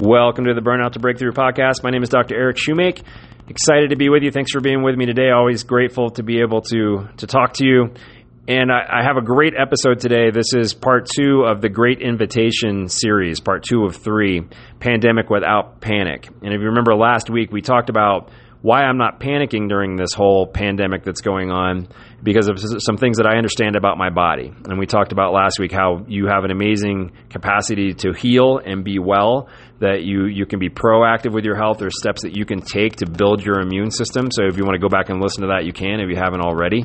Welcome to the Burnout to Breakthrough podcast. My name is Dr. Eric Shoemake. Excited to be with you. Thanks for being with me today. Always grateful to be able to to talk to you. And I, I have a great episode today. This is part two of the Great Invitation series, part two of three, Pandemic Without Panic. And if you remember last week, we talked about why I'm not panicking during this whole pandemic that's going on because of some things that I understand about my body. And we talked about last week how you have an amazing capacity to heal and be well, that you, you can be proactive with your health. There's steps that you can take to build your immune system. So if you want to go back and listen to that, you can if you haven't already.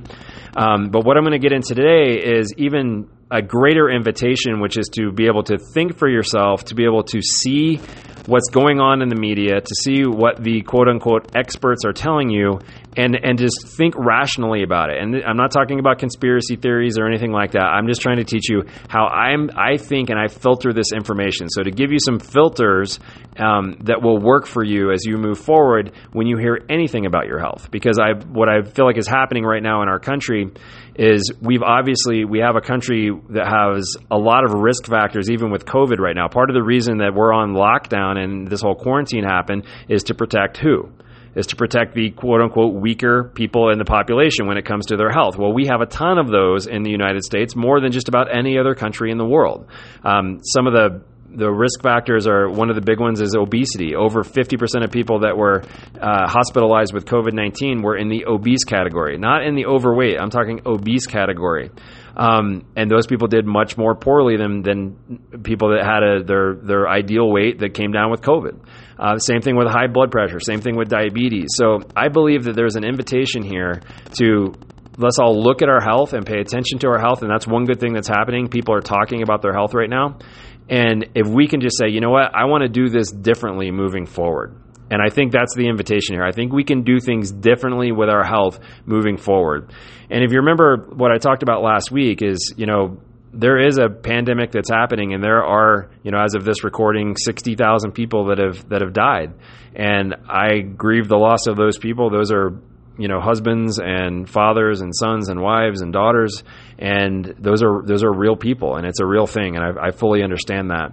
Um, but what I'm going to get into today is even a greater invitation, which is to be able to think for yourself, to be able to see what's going on in the media, to see what the quote unquote experts are telling you, and and just think rationally about it. And I'm not talking about conspiracy theories or anything like that. I'm just trying to teach you how I'm I think and I filter this information. So to give you some filters um, that will work for you as you move forward when you hear anything about your health. Because I what I feel like is happening right now in our country is we've obviously we have a country that has a lot of risk factors even with COVID right now. Part of the reason that we're on lockdown and this whole quarantine happened is to protect who? is to protect the quote unquote weaker people in the population when it comes to their health. Well, we have a ton of those in the United States, more than just about any other country in the world. Um, some of the the risk factors are one of the big ones is obesity. Over 50% of people that were uh, hospitalized with COVID 19 were in the obese category, not in the overweight. I'm talking obese category. Um, and those people did much more poorly than, than people that had a, their, their ideal weight that came down with COVID. Uh, same thing with high blood pressure, same thing with diabetes. So I believe that there's an invitation here to let's all look at our health and pay attention to our health. And that's one good thing that's happening. People are talking about their health right now. And if we can just say, you know what, I want to do this differently moving forward. And I think that's the invitation here. I think we can do things differently with our health moving forward. And if you remember what I talked about last week is, you know, there is a pandemic that's happening and there are, you know, as of this recording, 60,000 people that have that have died. And I grieve the loss of those people. Those are you know husbands and fathers and sons and wives and daughters and those are those are real people and it's a real thing and I, I fully understand that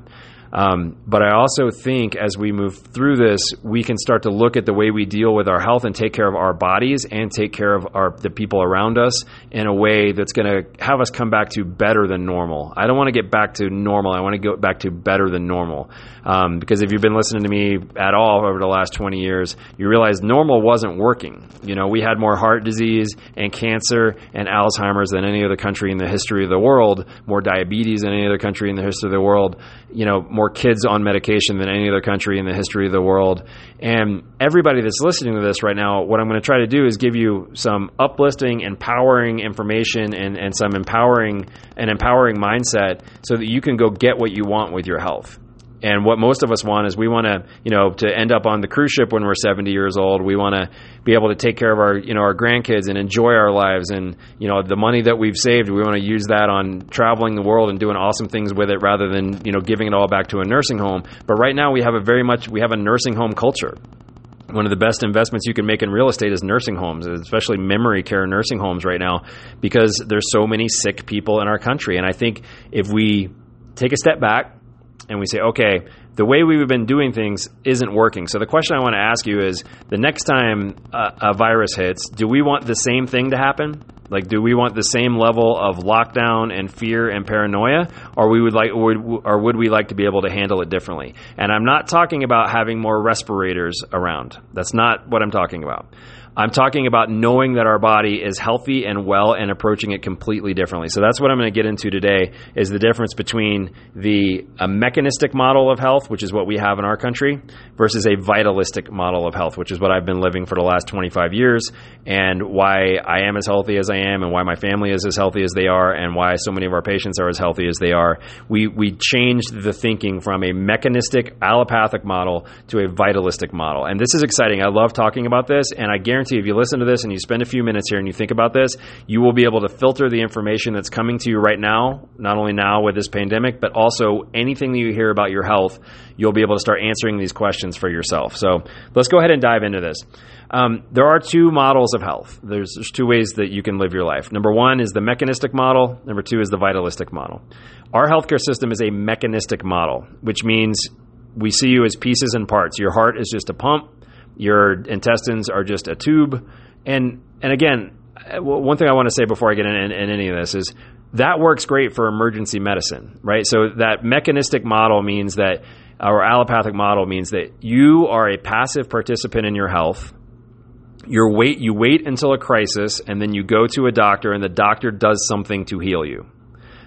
um, but I also think as we move through this, we can start to look at the way we deal with our health and take care of our bodies and take care of our the people around us in a way that's going to have us come back to better than normal. I don't want to get back to normal. I want to go back to better than normal. Um, because if you've been listening to me at all over the last 20 years, you realize normal wasn't working. You know, we had more heart disease and cancer and Alzheimer's than any other country in the history of the world, more diabetes than any other country in the history of the world. You know, more kids on medication than any other country in the history of the world. And everybody that's listening to this right now, what I'm going to try to do is give you some uplifting, empowering information and, and some empowering an empowering mindset so that you can go get what you want with your health. And what most of us want is we want to, you know, to end up on the cruise ship when we're 70 years old. We want to be able to take care of our, you know, our grandkids and enjoy our lives. And, you know, the money that we've saved, we want to use that on traveling the world and doing awesome things with it rather than, you know, giving it all back to a nursing home. But right now we have a very much, we have a nursing home culture one of the best investments you can make in real estate is nursing homes, especially memory care nursing homes right now, because there's so many sick people in our country. And I think if we take a step back, and we say, okay, the way we've been doing things isn't working. So the question I want to ask you is the next time a, a, virus hits, do we want the same thing to happen? Like, do we want the same level of lockdown and fear and paranoia, or we would like, or or would we like to be able to handle it differently? And I'm not talking about having more respirators around. That's not what I'm talking about. I'm talking about knowing that our body is healthy and well and approaching it completely differently. So that's what I'm going to get into today is the difference between the a mechanistic model of health, which is what we have in our country, versus a vitalistic model of health, which is what I've been living for the last 25 years and why I am as healthy as I am and why my family is as healthy as they are and why so many of our patients are as healthy as they are. We we changed the thinking from a mechanistic allopathic model to a vitalistic model. And this is exciting. I love talking about this and I guarantee guarantee if you listen to this and you spend a few minutes here and you think about this, you will be able to filter the information that's coming to you right now, not only now with this pandemic, but also anything that you hear about your health, you'll be able to start answering these questions for yourself. So let's go ahead and dive into this. Um, there are two models of health. There's, there's two ways that you can live your life. Number one is the mechanistic model. Number two is the vitalistic model. Our healthcare system is a mechanistic model, which means we see you as pieces and parts. Your heart is just a pump. Your intestines are just a tube. And and again, one thing I want to say before I get in, in, in any of this is that works great for emergency medicine, right? So that mechanistic model means that, our allopathic model means that you are a passive participant in your health. you wait, you wait until a crisis, and then you go to a doctor, and the doctor does something to heal you.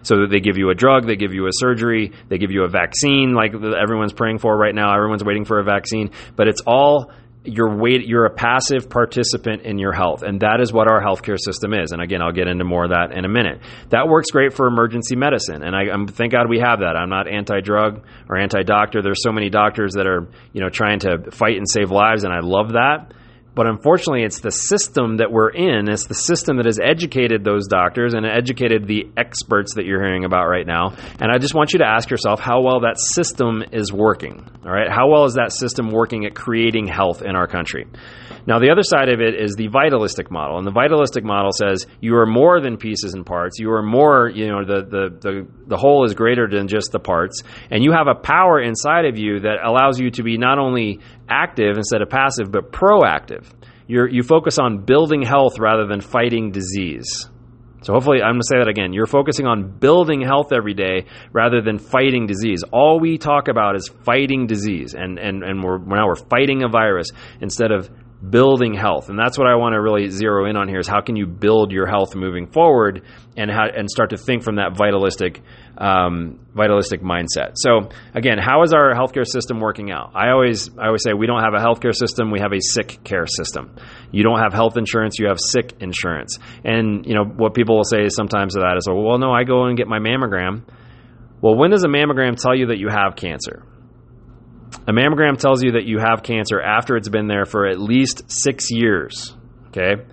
So they give you a drug, they give you a surgery, they give you a vaccine, like everyone's praying for right now. Everyone's waiting for a vaccine, but it's all you're wait, you're a passive participant in your health, and that is what our healthcare system is. And again, I'll get into more of that in a minute. That works great for emergency medicine, and I, I'm, thank God we have that. I'm not anti-drug or anti-doctor. There's so many doctors that are you know trying to fight and save lives, and I love that. But unfortunately, it's the system that we're in. It's the system that has educated those doctors and educated the experts that you're hearing about right now. And I just want you to ask yourself how well that system is working. All right. How well is that system working at creating health in our country? Now, the other side of it is the vitalistic model. And the vitalistic model says you are more than pieces and parts. You are more, you know, the, the, the, the whole is greater than just the parts. And you have a power inside of you that allows you to be not only active instead of passive, but proactive. You're, you focus on building health rather than fighting disease. So hopefully, I'm going to say that again. You're focusing on building health every day rather than fighting disease. All we talk about is fighting disease, and and and we're now we're fighting a virus instead of building health. And that's what I want to really zero in on here is how can you build your health moving forward and how, and start to think from that vitalistic um, vitalistic mindset. So again, how is our healthcare system working out? I always I always say we don't have a healthcare system, we have a sick care system. You don't have health insurance, you have sick insurance. And you know what people will say sometimes to that is, well, no, I go and get my mammogram. Well, when does a mammogram tell you that you have cancer? A mammogram tells you that you have cancer after it's been there for at least six years. Okay.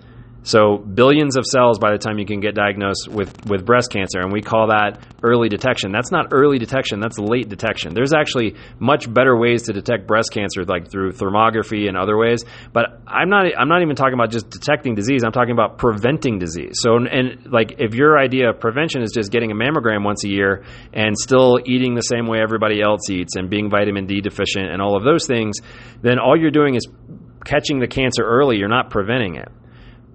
So billions of cells by the time you can get diagnosed with, with breast cancer, and we call that early detection. That's not early detection, that's late detection. There's actually much better ways to detect breast cancer, like through thermography and other ways. But I'm not I'm not even talking about just detecting disease. I'm talking about preventing disease. So and like if your idea of prevention is just getting a mammogram once a year and still eating the same way everybody else eats and being vitamin D deficient and all of those things, then all you're doing is catching the cancer early. You're not preventing it.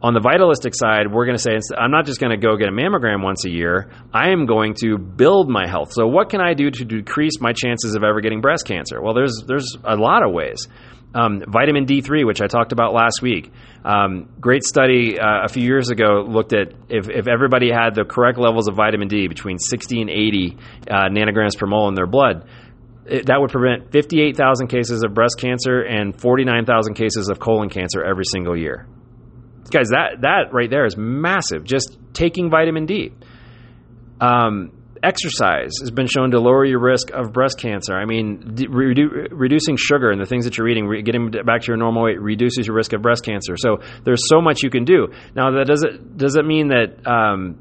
On the vitalistic side, we're going to say, I'm not just going to go get a mammogram once a year. I am going to build my health. So, what can I do to decrease my chances of ever getting breast cancer? Well, there's, there's a lot of ways. Um, vitamin D3, which I talked about last week. Um, great study uh, a few years ago looked at if, if everybody had the correct levels of vitamin D between 60 and 80 uh, nanograms per mole in their blood, it, that would prevent 58,000 cases of breast cancer and 49,000 cases of colon cancer every single year guys, that that right there is massive. Just taking vitamin D. Um, exercise has been shown to lower your risk of breast cancer. I mean, redu- reducing sugar and the things that you're eating, re- getting back to your normal weight, reduces your risk of breast cancer. So there's so much you can do. Now, that does it does it mean that um,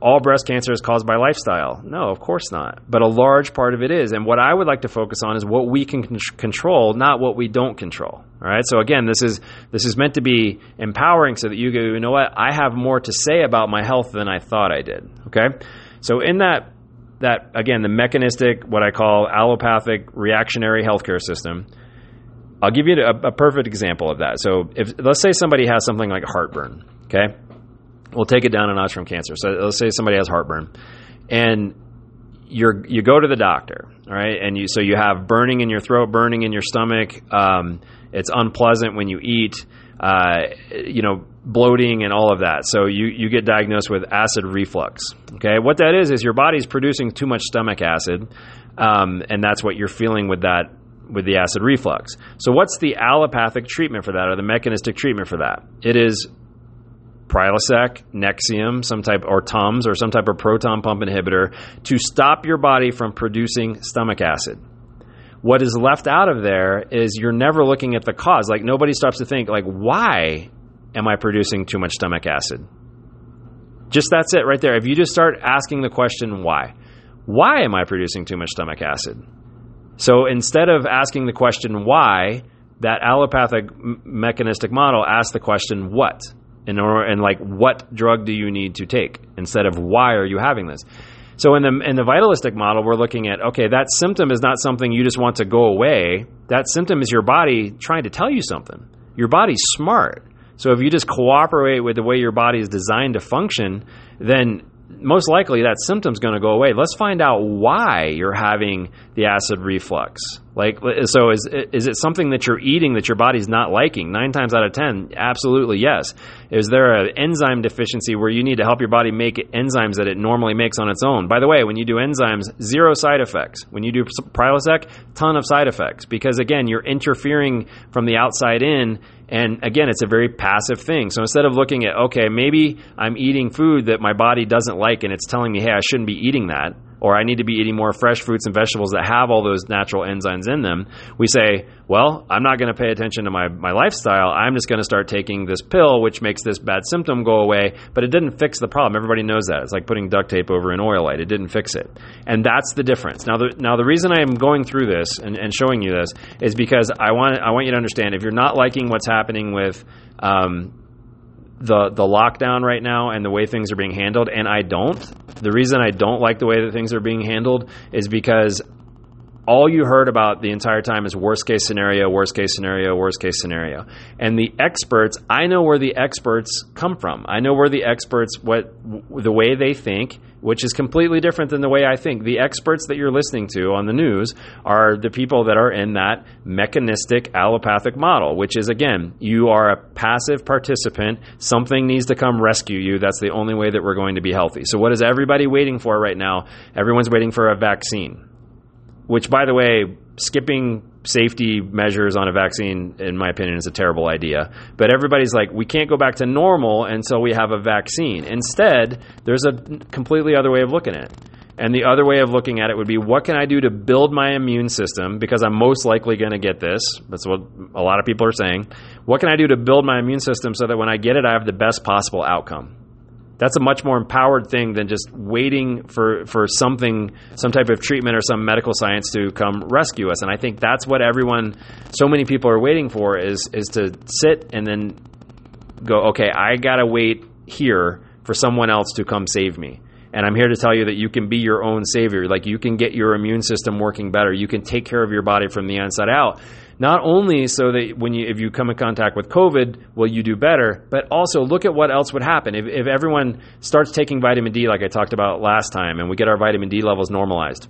all breast cancer is caused by lifestyle. No, of course not. But a large part of it is. And what I would like to focus on is what we can con- control, not what we don't control. All right. So again, this is this is meant to be empowering, so that you go, you know what, I have more to say about my health than I thought I did. Okay. So in that that again, the mechanistic, what I call allopathic reactionary healthcare system. I'll give you a, a perfect example of that. So if let's say somebody has something like heartburn, okay we'll take it down a notch from cancer. So let's say somebody has heartburn, and you're you go to the doctor, all right, and you so you have burning in your throat, burning in your stomach. Um, it's unpleasant when you eat. Uh, you know, bloating and all of that. So you, you get diagnosed with acid reflux. Okay, what that is is your body's producing too much stomach acid, um, and that's what you're feeling with that with the acid reflux. So what's the allopathic treatment for that, or the mechanistic treatment for that? It is Prilosec, Nexium, some type, or Tums, or some type of proton pump inhibitor to stop your body from producing stomach acid. What is left out of there is you're never looking at the cause. Like nobody stops to think, like, why am I producing too much stomach acid? Just that's it right there. If you just start asking the question, why? Why am I producing too much stomach acid? So instead of asking the question, why, that allopathic mechanistic model asks the question, what? And or and like what drug do you need to take instead of why are you having this So in the in the vitalistic model, we're looking at okay, that symptom is not something you just want to go away. That symptom is your body trying to tell you something. Your body's smart. So if you just cooperate with the way your body is designed to function, then most likely that symptom's going to go away. Let's find out why you're having the acid reflux. Like, so is is it something that you're eating that your body's not liking? Nine times out of ten, absolutely yes. Is there an enzyme deficiency where you need to help your body make enzymes that it normally makes on its own? By the way, when you do enzymes, zero side effects. When you do Prilosec, ton of side effects because again, you're interfering from the outside in and again, it's a very passive thing. So instead of looking at, okay, maybe I'm eating food that my body doesn't like and it's telling me, hey, I shouldn't be eating that, or I need to be eating more fresh fruits and vegetables that have all those natural enzymes in them, we say, well, I'm not going to pay attention to my, my lifestyle. I'm just going to start taking this pill, which makes this bad symptom go away. But it didn't fix the problem. Everybody knows that. It's like putting duct tape over an oil light. It didn't fix it. And that's the difference. Now, the, now the reason I'm going through this and, and showing you this is because I want, I want you to understand if you're not liking what's happening with, um, the the lockdown right now and the way things are being handled and I don't. The reason I don't like the way that things are being handled is because all you heard about the entire time is worst case scenario, worst case scenario, worst case scenario. And the experts, I know where the experts come from. I know where the experts what the way they think which is completely different than the way I think. The experts that you're listening to on the news are the people that are in that mechanistic allopathic model, which is again, you are a passive participant. Something needs to come rescue you. That's the only way that we're going to be healthy. So, what is everybody waiting for right now? Everyone's waiting for a vaccine, which, by the way, skipping safety measures on a vaccine, in my opinion, is a terrible idea. But everybody's like, we can't go back to normal until we have a vaccine. Instead, there's a completely other way of looking at it. And the other way of looking at it would be what can I do to build my immune system because I'm most likely going to get this. That's what a lot of people are saying. What can I do to build my immune system so that when I get it, I have the best possible outcome? That's a much more empowered thing than just waiting for, for something, some type of treatment or some medical science to come rescue us. And I think that's what everyone, so many people are waiting for is, is to sit and then go, okay, I got to wait here for someone else to come save me. And I'm here to tell you that you can be your own savior. Like you can get your immune system working better. You can take care of your body from the inside out. Not only so that when you if you come in contact with COVID, will you do better, but also look at what else would happen if, if everyone starts taking vitamin D, like I talked about last time, and we get our vitamin D levels normalized.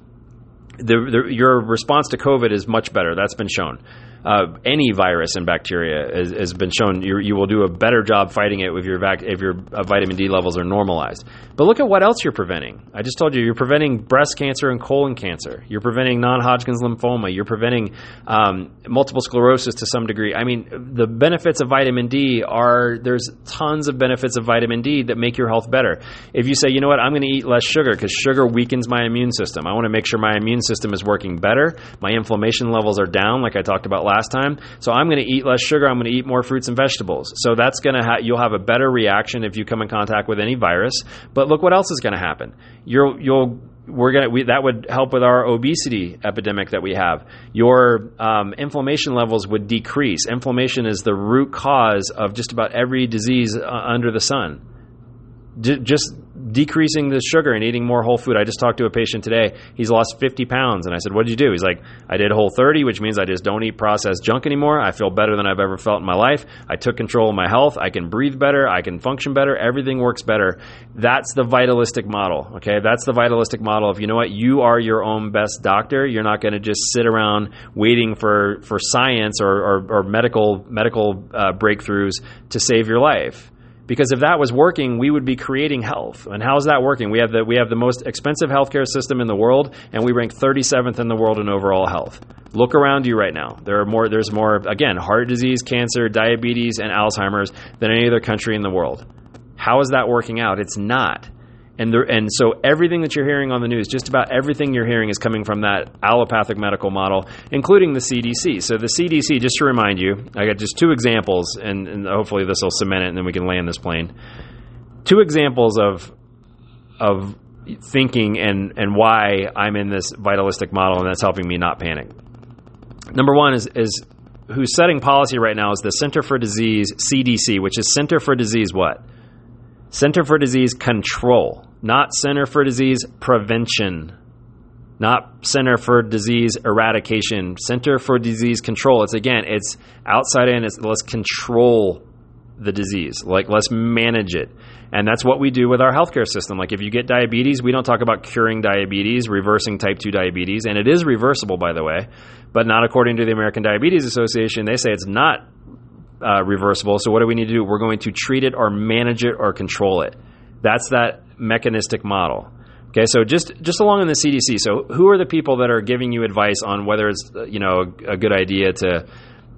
The, the, your response to COVID is much better. That's been shown uh, any virus and bacteria has, been shown you, you, will do a better job fighting it if your vac- if your uh, vitamin D levels are normalized. But look at what else you're preventing. I just told you you're preventing breast cancer and colon cancer. You're preventing non-Hodgkin's lymphoma. You're preventing um, multiple sclerosis to some degree. I mean, the benefits of vitamin D are there's tons of benefits of vitamin D that make your health better. If you say, you know what, I'm going to eat less sugar because sugar weakens my immune system. I want to make sure my immune system is working better. My inflammation levels are down, like I talked about last time. So I'm going to eat less sugar. I'm going to eat more fruits and vegetables. So that's going to ha- you'll have a better reaction if you come in contact with any virus. But look what else is going to happen. You'll you'll we're gonna we, that would help with our obesity epidemic that we have. Your um, inflammation levels would decrease. Inflammation is the root cause of just about every disease uh, under the sun. D- just decreasing the sugar and eating more whole food. I just talked to a patient today. He's lost 50 pounds. And I said, What did you do? He's like, I did whole 30, which means I just don't eat processed junk anymore. I feel better than I've ever felt in my life. I took control of my health. I can breathe better. I can function better. Everything works better. That's the vitalistic model. Okay. That's the vitalistic model of, you know what? You are your own best doctor. You're not going to just sit around waiting for, for science or, or, or medical, medical uh, breakthroughs to save your life because if that was working, we would be creating health. And how is that working? We have the we have the most expensive healthcare system in the world, and we rank 37th in the world in overall health. Look around you right now. There are more. There's more again heart disease, cancer, diabetes, and Alzheimer's than any other country in the world. How is that working out? It's not. And, there, and so everything that you're hearing on the news, just about everything you're hearing is coming from that allopathic medical model, including the CDC. So the CDC, just to remind you, I got just two examples, and, and hopefully this will cement it, and then we can land this plane. Two examples of of thinking and and why I'm in this vitalistic model, and that's helping me not panic. Number one is is who's setting policy right now is the Center for Disease CDC, which is Center for Disease what Center for Disease Control, not Center for Disease Prevention, not Center for Disease Eradication, Center for Disease Control. It's again, it's outside in, it's let's control the disease, like let's manage it. And that's what we do with our healthcare system. Like if you get diabetes, we don't talk about curing diabetes, reversing type 2 diabetes, and it is reversible, by the way, but not according to the American Diabetes Association. They say it's not uh, reversible. So what do we need to do? We're going to treat it or manage it or control it. That's that mechanistic model. Okay, so just just along in the CDC. So who are the people that are giving you advice on whether it's you know a, a good idea to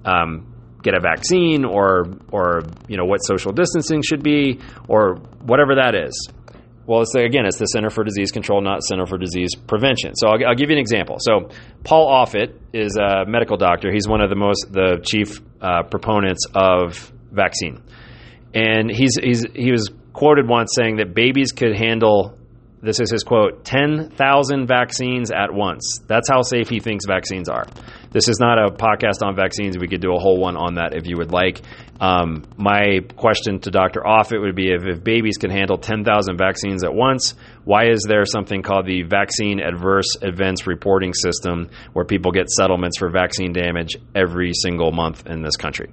um, get a vaccine or or you know what social distancing should be or whatever that is? Well, it's again, it's the Center for Disease Control, not Center for Disease Prevention. So I'll, I'll, give you an example. So Paul Offit is a medical doctor. He's one of the most the chief uh, proponents of vaccine, and he's he's he was quoted once saying that babies could handle this is his quote 10,000 vaccines at once. That's how safe he thinks vaccines are. This is not a podcast on vaccines. We could do a whole one on that if you would like. Um, my question to Dr. Offit would be if, if babies can handle 10,000 vaccines at once, why is there something called the Vaccine Adverse Events Reporting System where people get settlements for vaccine damage every single month in this country?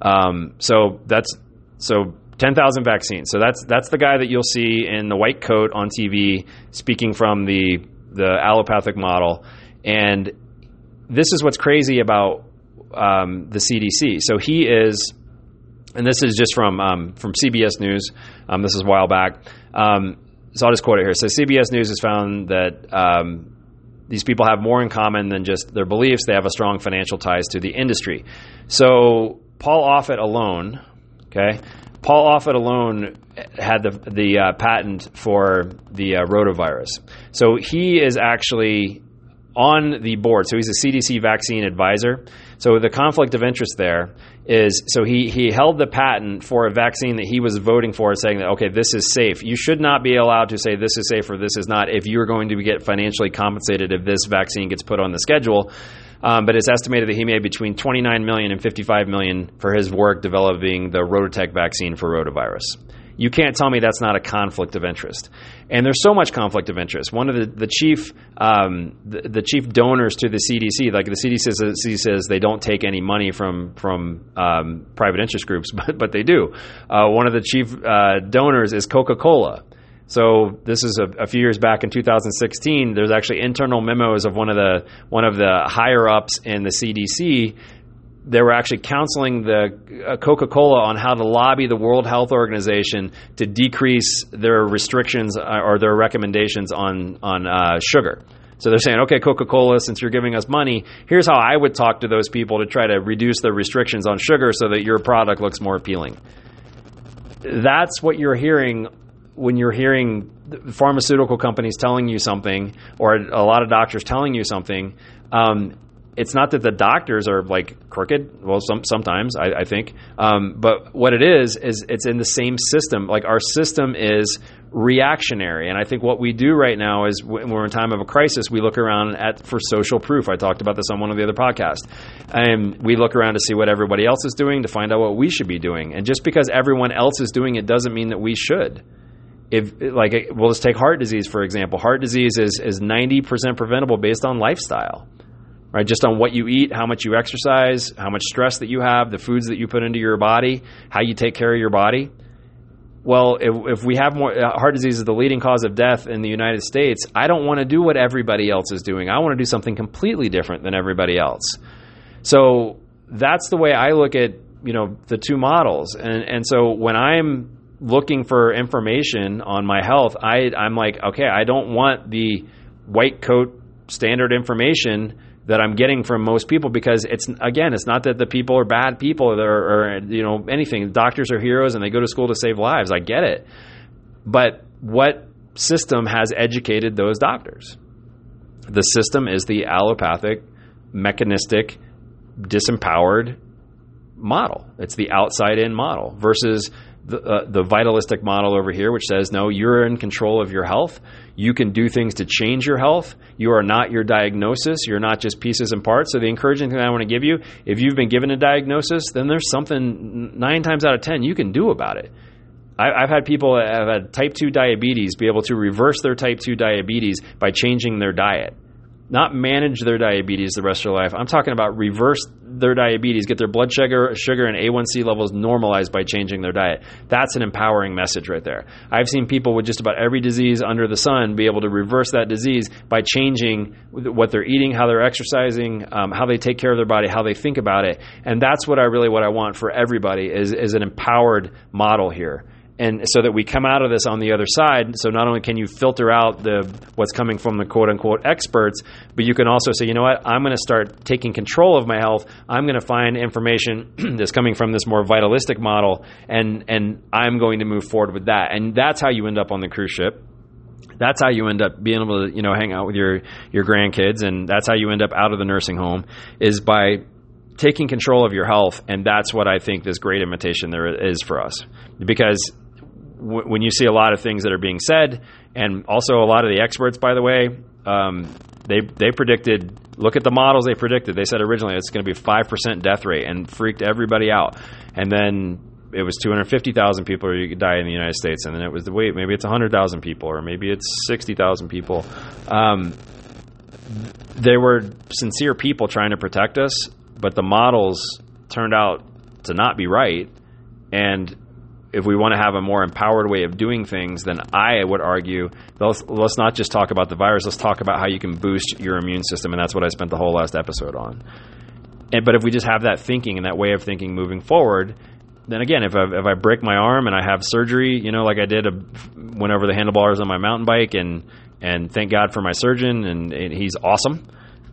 Um, so that's so 10,000 vaccines. So that's that's the guy that you'll see in the white coat on TV speaking from the the allopathic model. And this is what's crazy about um, the CDC. So he is, and this is just from um, from CBS News. Um, this is a while back. Um, so I'll just quote it here. So CBS News has found that um, these people have more in common than just their beliefs. They have a strong financial ties to the industry. So Paul Offit alone, okay, Paul Offit alone had the the uh, patent for the uh, rotavirus. So he is actually on the board. So he's a CDC vaccine advisor. So the conflict of interest there is so he he held the patent for a vaccine that he was voting for, saying that okay, this is safe. You should not be allowed to say this is safe or this is not if you are going to get financially compensated if this vaccine gets put on the schedule. Um, but it's estimated that he made between 29 million and 55 million for his work developing the RotaTeq vaccine for rotavirus. You can't tell me that's not a conflict of interest. And there's so much conflict of interest. One of the, the chief um, the, the, chief donors to the CDC, like the CDC says, says they don't take any money from from um, private interest groups, but but they do. Uh, one of the chief uh, donors is Coca Cola. So this is a, a, few years back in 2016. There's actually internal memos of one of the one of the higher ups in the CDC. They were actually counseling the uh, Coca-Cola on how to lobby the World Health Organization to decrease their restrictions uh, or their recommendations on on uh, sugar. So they're saying, okay, Coca-Cola, since you're giving us money, here's how I would talk to those people to try to reduce the restrictions on sugar so that your product looks more appealing. That's what you're hearing when you're hearing pharmaceutical companies telling you something or a lot of doctors telling you something, um, it's not that the doctors are like crooked. Well, some, sometimes I, I think, um, but what it is is it's in the same system. Like our system is reactionary, and I think what we do right now is when we're in time of a crisis, we look around at for social proof. I talked about this on one of the other podcasts, and we look around to see what everybody else is doing to find out what we should be doing. And just because everyone else is doing it doesn't mean that we should if like we'll just take heart disease for example heart disease is is 90% preventable based on lifestyle right? Just on what you eat how much you exercise how much stress that you have the foods that you put into your body how you take care of your body. Well if, if we have more uh, heart disease is the leading cause of death in the united states i don't want to do what everybody else is doing. I want to do something completely different than everybody else. So that's the way i look at you know the two models. And and so when i'm looking for information on my health, I, I'm like, okay, I don't want the white coat standard information that I'm getting from most people because it's again, it's not that the people are bad people or, or you know anything. Doctors are heroes and they go to school to save lives. I get it, but what system has educated those doctors? The system is the allopathic, mechanistic, disempowered model. It's the outside in model versus the, uh, the vitalistic model over here, which says, no, you're in control of your health. You can do things to change your health. You are not your diagnosis. You're not just pieces and parts. So, the encouraging thing I want to give you if you've been given a diagnosis, then there's something nine times out of 10 you can do about it. I, have had people that have had type 2 diabetes be able to reverse their type 2 diabetes by changing their diet. Not manage their diabetes the rest of their life. I'm talking about reverse their diabetes, get their blood sugar, sugar and A1C levels normalized by changing their diet. That's an empowering message right there. I've seen people with just about every disease under the sun be able to reverse that disease by changing what they're eating, how they're exercising, um, how they take care of their body, how they think about it. And that's what I really what I want for everybody is is an empowered model here and so that we come out of this on the other side. So not only can you filter out the what's coming from the quote unquote experts, but you can also say, you know what, I'm going to start taking control of my health. I'm going to find information that's coming from this more vitalistic model, and and I'm going to move forward with that. And that's how you end up on the cruise ship. That's how you end up being able to, you know, hang out with your your grandkids, and that's how you end up out of the nursing home is by taking control of your health, and that's what I think this great invitation there is for us. Because w- when you see a lot of things that are being said, and also a lot of the experts, by the way, um, they they predicted. Look at the models they predicted. They said originally it's going to be five percent death rate, and freaked everybody out. And then it was 250,000 people who die in the United States, and then it was the wait, maybe it's 100,000 people, or maybe it's 60,000 people. Um, they were sincere people trying to protect us, but the models turned out to not be right, and if we want to have a more empowered way of doing things, then I would argue let's, let's not just talk about the virus. Let's talk about how you can boost your immune system, and that's what I spent the whole last episode on. And, but if we just have that thinking and that way of thinking moving forward, then again, if I, if I break my arm and I have surgery, you know, like I did a, went over the handlebars on my mountain bike, and and thank God for my surgeon, and, and he's awesome.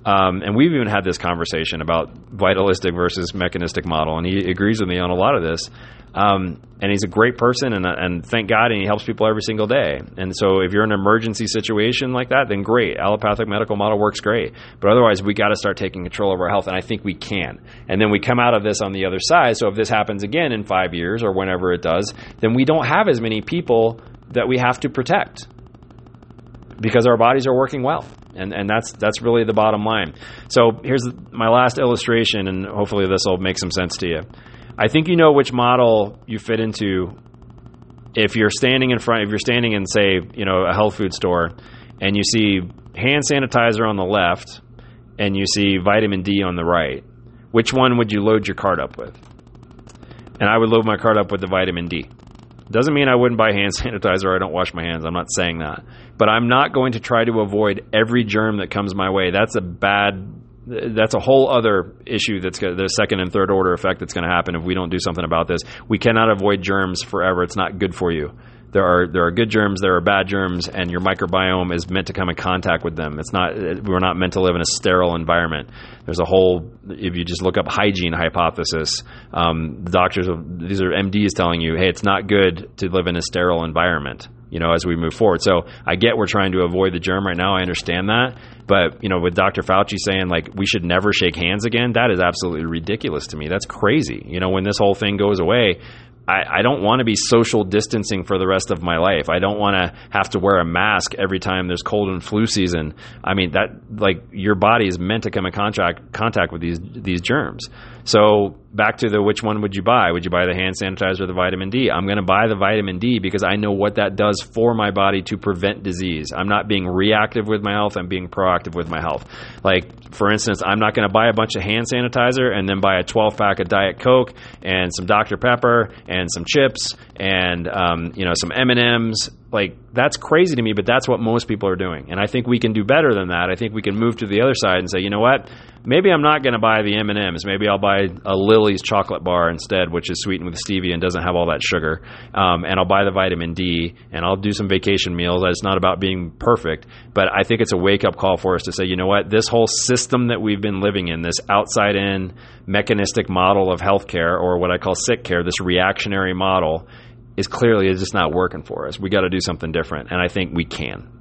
Um, and we've even had this conversation about vitalistic versus mechanistic model, and he agrees with me on a lot of this. Um, and he's a great person, and, and thank God, and he helps people every single day. And so, if you're in an emergency situation like that, then great. Allopathic medical model works great. But otherwise, we got to start taking control of our health, and I think we can. And then we come out of this on the other side. So, if this happens again in five years or whenever it does, then we don't have as many people that we have to protect because our bodies are working well. And, and that's that's really the bottom line. So here's my last illustration, and hopefully this will make some sense to you. I think you know which model you fit into if you're standing in front, if you're standing in, say, you know, a health food store, and you see hand sanitizer on the left, and you see vitamin D on the right. Which one would you load your cart up with? And I would load my cart up with the vitamin D. Doesn't mean I wouldn't buy hand sanitizer I don't wash my hands. I'm not saying that. But I'm not going to try to avoid every germ that comes my way. That's a bad that's a whole other issue that's the second and third order effect that's going to happen if we don't do something about this. We cannot avoid germs forever. It's not good for you. There are there are good germs, there are bad germs, and your microbiome is meant to come in contact with them. It's not we're not meant to live in a sterile environment. There's a whole if you just look up hygiene hypothesis, um, doctors these are MDs telling you, hey, it's not good to live in a sterile environment you know, as we move forward. So I get we're trying to avoid the germ right now. I understand that. But, you know, with Dr. Fauci saying like we should never shake hands again, that is absolutely ridiculous to me. That's crazy. You know, when this whole thing goes away, I, I don't want to be social distancing for the rest of my life. I don't want to have to wear a mask every time there's cold and flu season. I mean that like your body is meant to come in contact contact with these these germs. So back to the which one would you buy? Would you buy the hand sanitizer or the vitamin D? I'm going to buy the vitamin D because I know what that does for my body to prevent disease. I'm not being reactive with my health, I'm being proactive with my health. Like for instance, I'm not going to buy a bunch of hand sanitizer and then buy a 12 pack of Diet Coke and some Dr Pepper and some chips and um, you know some M&Ms like that's crazy to me but that's what most people are doing. And i think we can do better than that. I think we can move to the other side and say you know what? Maybe i'm not going to buy the m&ms maybe i'll buy a lily's chocolate bar instead which is sweetened with stevia and doesn't have all that sugar. Um, and i'll buy the vitamin d and i'll do some vacation meals. It's not about being perfect but i think it's a wake-up call for us to say you know what? This whole system that we've been living in this outside in mechanistic model of healthcare or what i call sick care this reactionary model is clearly just not working for us. We got to do something different, and I think we can.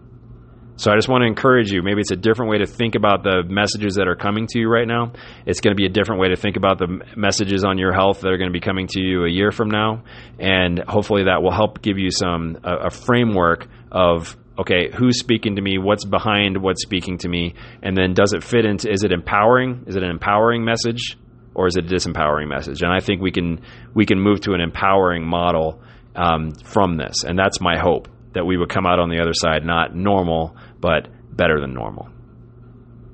So I just want to encourage you. Maybe it's a different way to think about the messages that are coming to you right now. It's going to be a different way to think about the messages on your health that are going to be coming to you a year from now, and hopefully that will help give you some a, a framework of okay, who's speaking to me? What's behind what's speaking to me? And then does it fit into? Is it empowering? Is it an empowering message, or is it a disempowering message? And I think we can we can move to an empowering model um, from this. And that's my hope that we would come out on the other side not normal, but better than normal.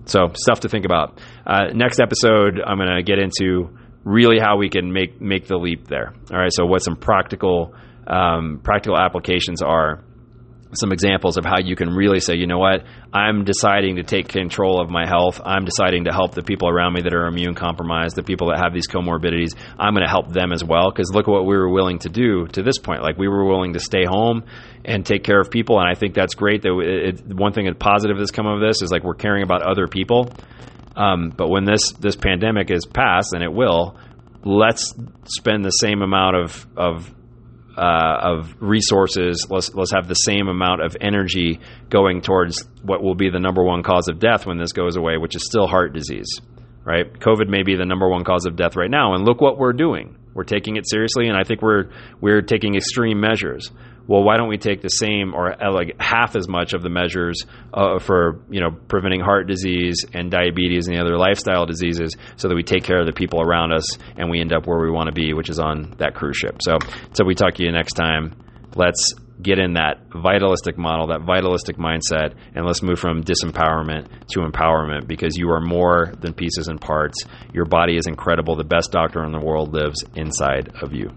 So, stuff to think about. Uh, next episode, I'm going to get into really how we can make make the leap there. All right. So, what some practical um, practical applications are some examples of how you can really say, you know what, I'm deciding to take control of my health. I'm deciding to help the people around me that are immune compromised, the people that have these comorbidities. I'm going to help them as well. Because look at what we were willing to do to this point. Like we were willing to stay home and take care of people. And I think that's great. That it, one thing that's positive that's come of this is like we're caring about other people. Um, but when this this pandemic is past, and it will, let's spend the same amount of of uh, of resources. Let's let's have the same amount of energy going towards what will be the number one cause of death when this goes away, which is still heart disease. Right? COVID may be the number one cause of death right now, and look what we're doing. We're taking it seriously, and I think we're we're taking extreme measures well, why don't we take the same or uh, like half as much of the measures uh, for you know preventing heart disease and diabetes and the other lifestyle diseases, so that we take care of the people around us and we end up where we want to be, which is on that cruise ship. So, so we talk to you next time. Let's get in that vitalistic model, that vitalistic mindset, and let's move from disempowerment to empowerment because you are more than pieces and parts. Your body is incredible. The best doctor in the world lives inside of you.